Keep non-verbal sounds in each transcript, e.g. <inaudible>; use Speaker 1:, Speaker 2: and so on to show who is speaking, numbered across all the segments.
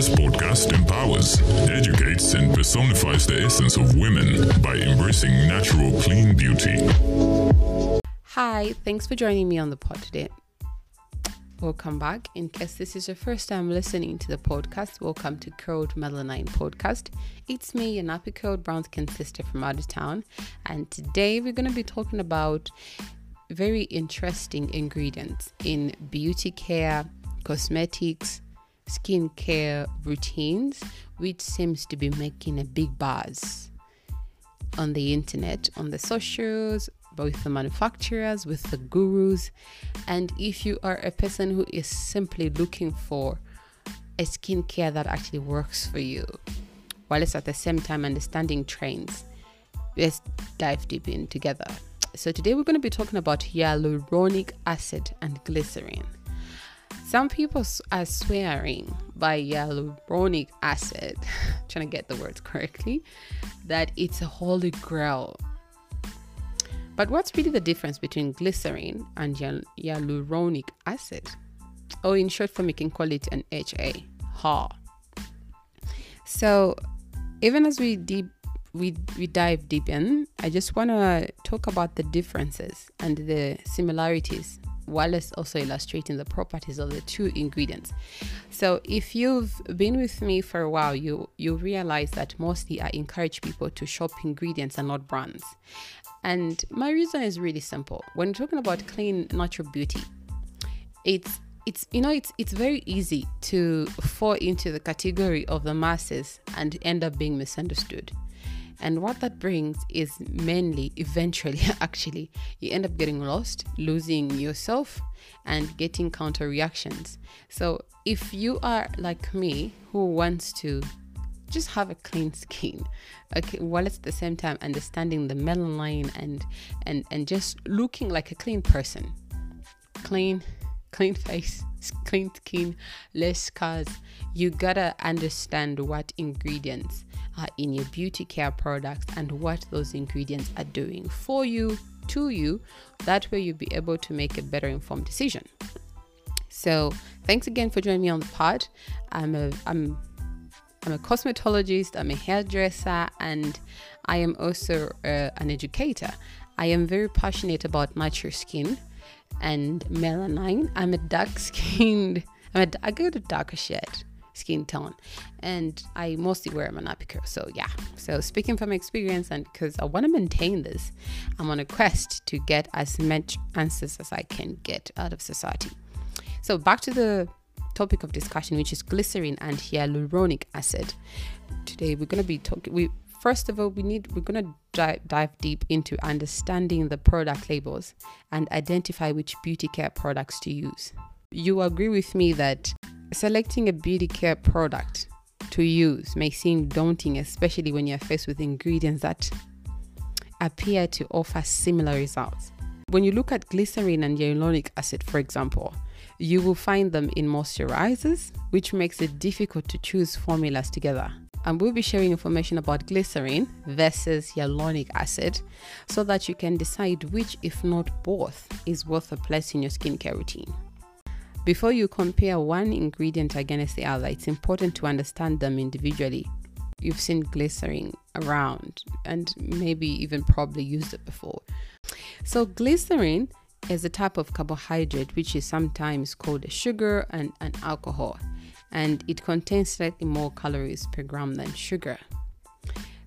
Speaker 1: This podcast empowers, educates, and personifies the essence of women by embracing natural, clean beauty.
Speaker 2: Hi, thanks for joining me on the pod today. Welcome back. In case this is your first time listening to the podcast, welcome to Curled Melanine Podcast. It's me, your nappy curled brown skin sister from out of town, and today we're going to be talking about very interesting ingredients in beauty care, cosmetics, skincare routines, which seems to be making a big buzz on the internet, on the socials, with the manufacturers, with the gurus. And if you are a person who is simply looking for a skincare that actually works for you, while it's at the same time understanding trends, let's dive deep in together. So, today we're going to be talking about hyaluronic acid and glycerin. Some people are swearing by hyaluronic acid, <laughs> trying to get the words correctly, that it's a holy grail but what's really the difference between glycerin and hyaluronic acid? Or in short form, you can call it an HA, HA. So, even as we deep we, we dive deep in, I just want to talk about the differences and the similarities it's also illustrating the properties of the two ingredients. So if you've been with me for a while, you you realize that mostly I encourage people to shop ingredients and not brands. And my reason is really simple. When talking about clean natural beauty, it's it's you know it's it's very easy to fall into the category of the masses and end up being misunderstood. And what that brings is mainly, eventually, <laughs> actually, you end up getting lost, losing yourself, and getting counter reactions. So, if you are like me, who wants to just have a clean <laughs> skin okay while at the same time understanding the melanin and and and just looking like a clean person clean clean face <laughs> clean skin less scars. You gotta understand what ingredients are in your beauty care products and what those ingredients are doing for you to you. That way you'll be able to make a better informed decision. So thanks again for joining me on the pod. I'm a i'm I'm a cosmetologist, I'm a hairdresser, and I am also uh, an educator. I am very passionate about natural skin and melanin. I'm a dark skinned, I'm a, I got a darker shade skin tone and I mostly wear a nappy So yeah, so speaking from experience and because I want to maintain this, I'm on a quest to get as much answers as I can get out of society. So back to the topic of discussion, which is glycerin and hyaluronic acid. Today we're going to be talking. We first of all we need we're to dive, dive deep into understanding the product labels and identify which beauty care products to use. You agree with me that selecting a beauty care product to use may seem daunting, especially when you're faced with ingredients that appear to offer similar results. When you look at glycerin and hyaluronic acid, for example, you will find them in moisturizers, which makes it difficult to choose formulas together. And we'll be sharing information about glycerin versus hyaluronic acid so that you can decide which, if not both, is worth a place in your skincare routine. Before you compare one ingredient against the other, it's important to understand them individually. You've seen glycerin around and maybe even probably used it before. So, glycerin is a type of carbohydrate which is sometimes called a sugar and, an alcohol, and it contains slightly more calories per gram than sugar.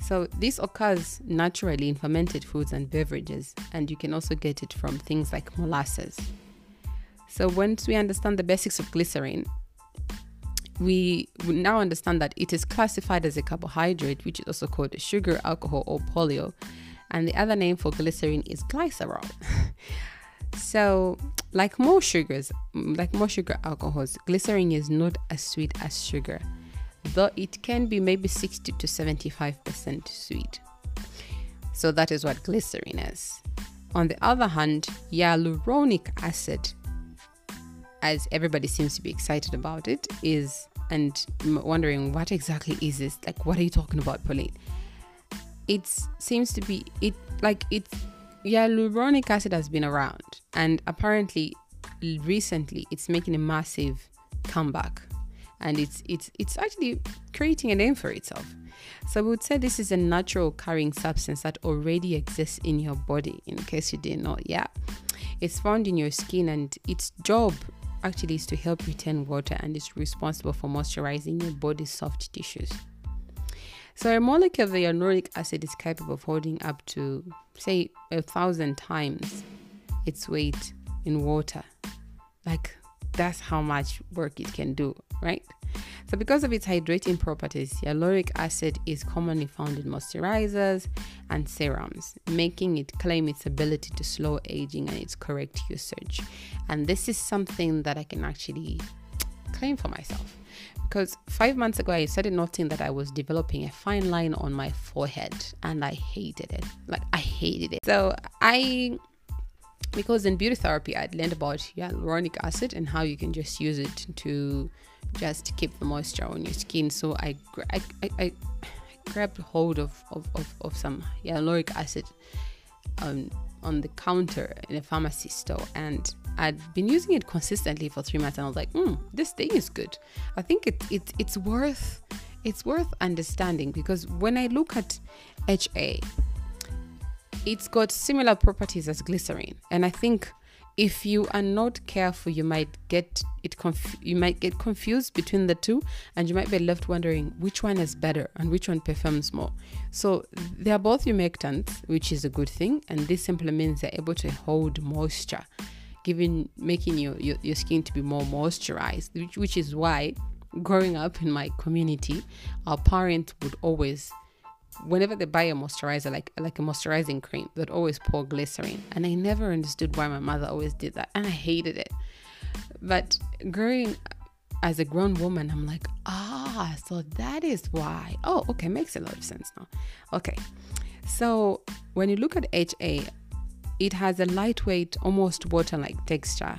Speaker 2: So, this occurs naturally in fermented foods and beverages, and you can also get it from things like molasses. So, once we understand the basics of glycerin, we now understand that it is classified as a carbohydrate, which is also called sugar, alcohol, or polyol. And the other name for glycerin is glycerol. <laughs> So, like more sugars, like more sugar alcohols, glycerin is not as sweet as sugar, though it can be maybe 60 to 75% sweet. So, that is what glycerin is. On the other hand, hyaluronic acid, as everybody seems to be excited about it, is and wondering what exactly is this? Like, what are you talking about, Pauline? It seems to be it like it's hyaluronic acid has been around and apparently recently it's making a massive comeback and it's it's it's actually creating a name for itself. So we would say this is a natural carrying substance that already exists in your body. In case you didn't know, yeah, it's found in your skin, and its job actually is to help retain water and is responsible for moisturizing your body's soft tissues. So a molecule of hyaluronic acid is capable of holding up to say a thousand times its weight in water. Like that's how much work it can do, right? So, because of its hydrating properties, hyaluronic acid is commonly found in moisturizers and serums, making it claim its ability to slow aging and its correct usage. And this is something that I can actually claim for myself. Because five months ago, I started noticing that I was developing a fine line on my forehead and I hated it. Like, I hated it. So, I because in beauty therapy I'd learned about hyaluronic acid and how you can just use it to just keep the moisture on your skin. So I I, I, I grabbed hold of, of, of, of some hyaluronic acid um, on the counter in a pharmacy store and I'd been using it consistently for three months and I was like, hmm, this thing is good. I think it, it it's worth it's worth understanding because when I look at HA it's got similar properties as glycerin. And i think if you are not careful you might get it conf- you might get confused between the two and you might be left wondering which one is better and which one performs more. So they are both humectants which is a good thing. And this simply means they're able to hold moisture giving making your, your, your skin to be more moisturized which, which is why growing up in my community our parents would always whenever they buy a moisturizer, like like a moisturizing cream, they'd always pour glycerin, and I never understood why my mother always did that, and I hated it. But growing as a grown woman, I'm like, ah, so that is why. Oh, okay, makes a lot of sense now. Okay, so when you look at HA, it has a lightweight, almost water-like texture,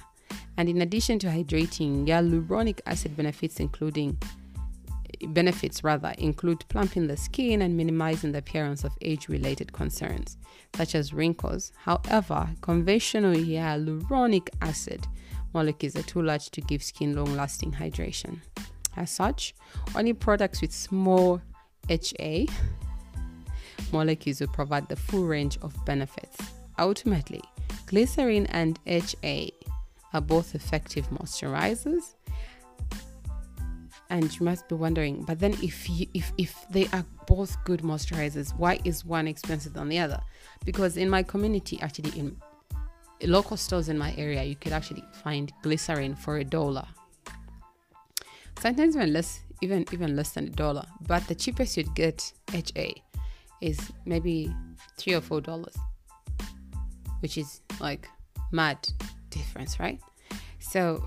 Speaker 2: and in addition to hydrating, hyaluronic acid benefits including benefits rather include plumping the skin and minimizing the appearance of age-related concerns such as wrinkles. However, conventional hyaluronic acid molecules are too large to give skin long-lasting hydration. As such, only products with small HA molecules will provide the full range of benefits. Ultimately, glycerin and HA are both effective moisturizers. And you must be wondering but then if you, if if they are both good moisturizers why is one expensive than the other? Because in my community actually in local stores in my area you could actually find glycerin for a dollar. Sometimes even less even even less than a dollar. But the cheapest you'd get ha is maybe three or four dollars which is like mad difference right so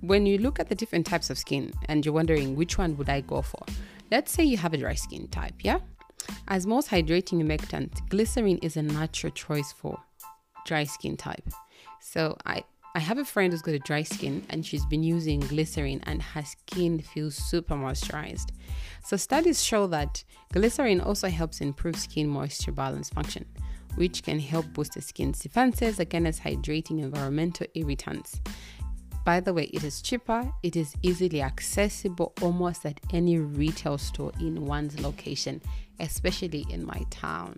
Speaker 2: when you look at the different types of skin and you're wondering which one would I go for, let's say you have a dry skin type, yeah? As most hydrating humectant, glycerin is a natural choice for dry skin type. So I I have a friend who's got a dry skin and she's been using glycerin and her skin feels super moisturized. So studies show that glycerin also helps improve skin moisture balance function, which can help boost the skin's defenses against hydrating environmental irritants. By the way, it is cheaper, it is easily accessible almost at any retail store in one's location, especially in my town.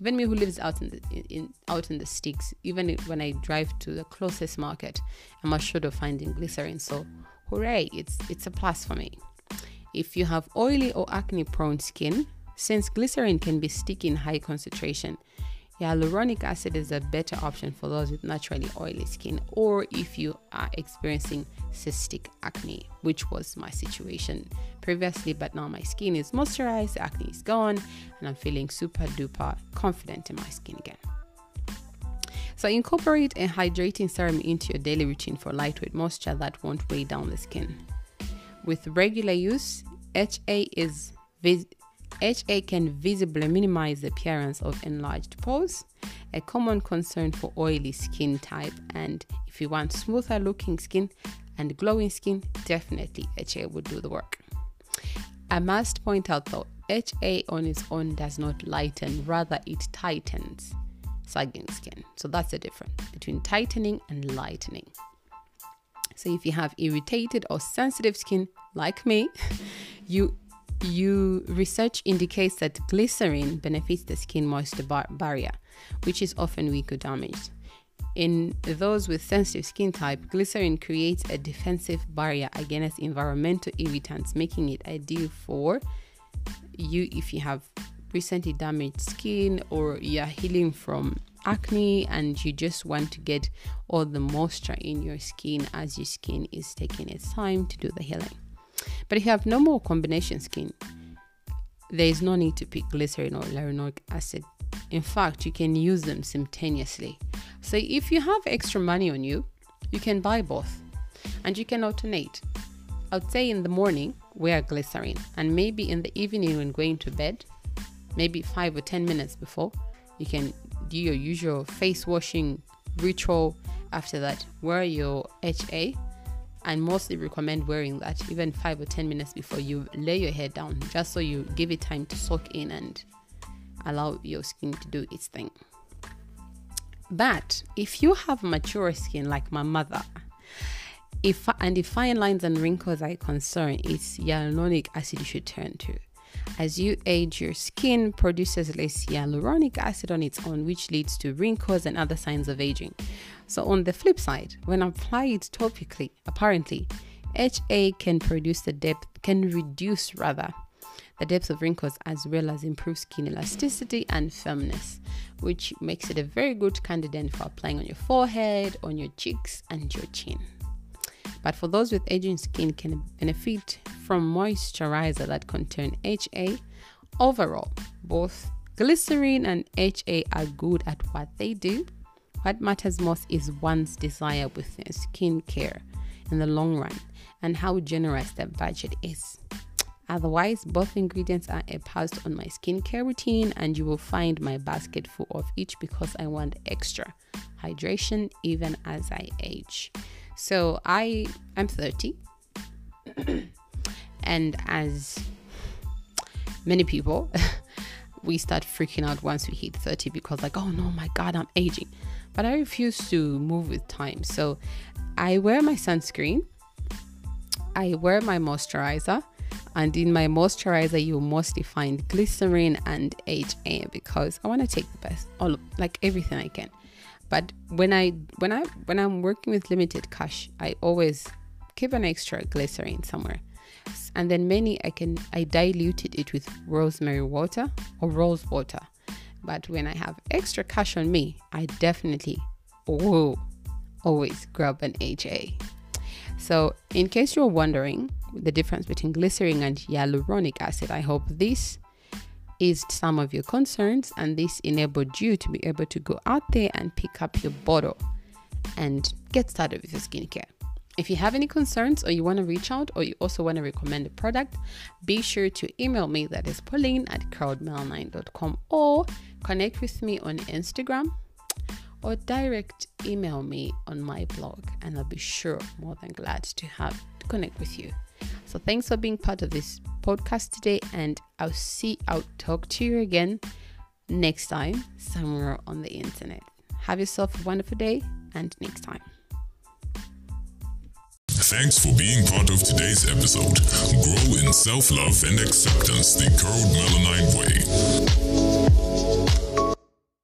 Speaker 2: Even me who lives out in the in, out in the sticks, even when I drive to the closest market, I'm assured of finding glycerin. So, hooray! It's it's a plus for me. If you have oily or acne prone skin, since glycerin can be sticky in high concentration, hyaluronic acid is a better option for those with naturally oily skin or if you are experiencing cystic acne, which was my situation previously, but now my skin is moisturized, acne is gone, and I'm feeling super duper confident in my skin again. So incorporate a hydrating serum into your daily routine for lightweight moisture that won't weigh down the skin. With regular use, HA is vis- HA can visibly minimize the appearance of enlarged pores, a common concern for oily skin type. And if you want smoother looking skin and glowing skin, definitely HA would do the work. I must point out though, HA on its own does not lighten, rather, it tightens sagging skin. So that's the difference between tightening and lightening. So if you have irritated or sensitive skin like me, <laughs> you you research indicates that glycerin benefits the skin moisture bar- barrier, which is often weak or damaged. In those with sensitive skin type, glycerin creates a defensive barrier against environmental irritants, making it ideal for you if you have recently damaged skin or you're healing from acne and you just want to get all the moisture in your skin as your skin is taking its time to do the healing. But if you have normal combination skin, there is no need to pick glycerin or hyaluronic acid. In fact, you can use them simultaneously. So if you have extra money on you, you can buy both and you can alternate. I would say in the morning, wear glycerin, and maybe in the evening when going to bed, maybe five or 10 minutes before, you can do your usual face washing ritual. After that, wear your HA and mostly recommend wearing that even five or 10 minutes before you lay your hair down, just so you give it time to soak in and allow your skin to do its thing. But if you have mature skin like my mother, if and if fine lines and wrinkles are a concern, it's hyaluronic acid you should turn to. As you age, your skin produces less hyaluronic acid on its own, which leads to wrinkles and other signs of aging. So, on the flip side, when applied topically, apparently, HA can produce the depth, can reduce rather the depth of wrinkles as well as improve skin elasticity and firmness, which makes it a very good candidate for applying on your forehead, on your cheeks, and your chin. But for those with aging skin can benefit from moisturizer that contain HA. Overall, both glycerin and HA are good at what they do. What matters most is one's desire with their skincare in the long run and how generous their budget is. Otherwise, both ingredients are a post on my skincare routine, and you will find my basket full of each because I want extra hydration even as I age. So I I'm 30, <clears throat> and as many people, <laughs> we start freaking out once we hit 30 because like oh no my god I'm aging, but I refuse to move with time. So I wear my sunscreen, I wear my moisturizer and in my moisturizer, you'll mostly find glycerin and HA because I want to take the best, all of, like everything I can. But when I when I when I'm working with limited cash, I always keep an extra glycerin somewhere. And then many I can I diluted it with rosemary water or rose water. But when I have extra cash on me, I definitely oh always grab an HA. So, in case you're wondering the difference between glycerin and hyaluronic acid, I hope this eased some of your concerns and this enabled you to be able to go out there and pick up your bottle and get started with your skincare. If you have any concerns or you want to reach out or you also want to recommend a product, be sure to email me that is Pauline at crowdmail9.com or connect with me on Instagram or direct email me on my blog and I'll be sure more than glad to have to connect with you. So thanks for being part of this podcast today and I'll see I'll talk to you again next time somewhere on the internet. Have yourself a wonderful day and next time.
Speaker 1: Thanks for being part of today's episode. Grow in self love and acceptance the Code Melanine way.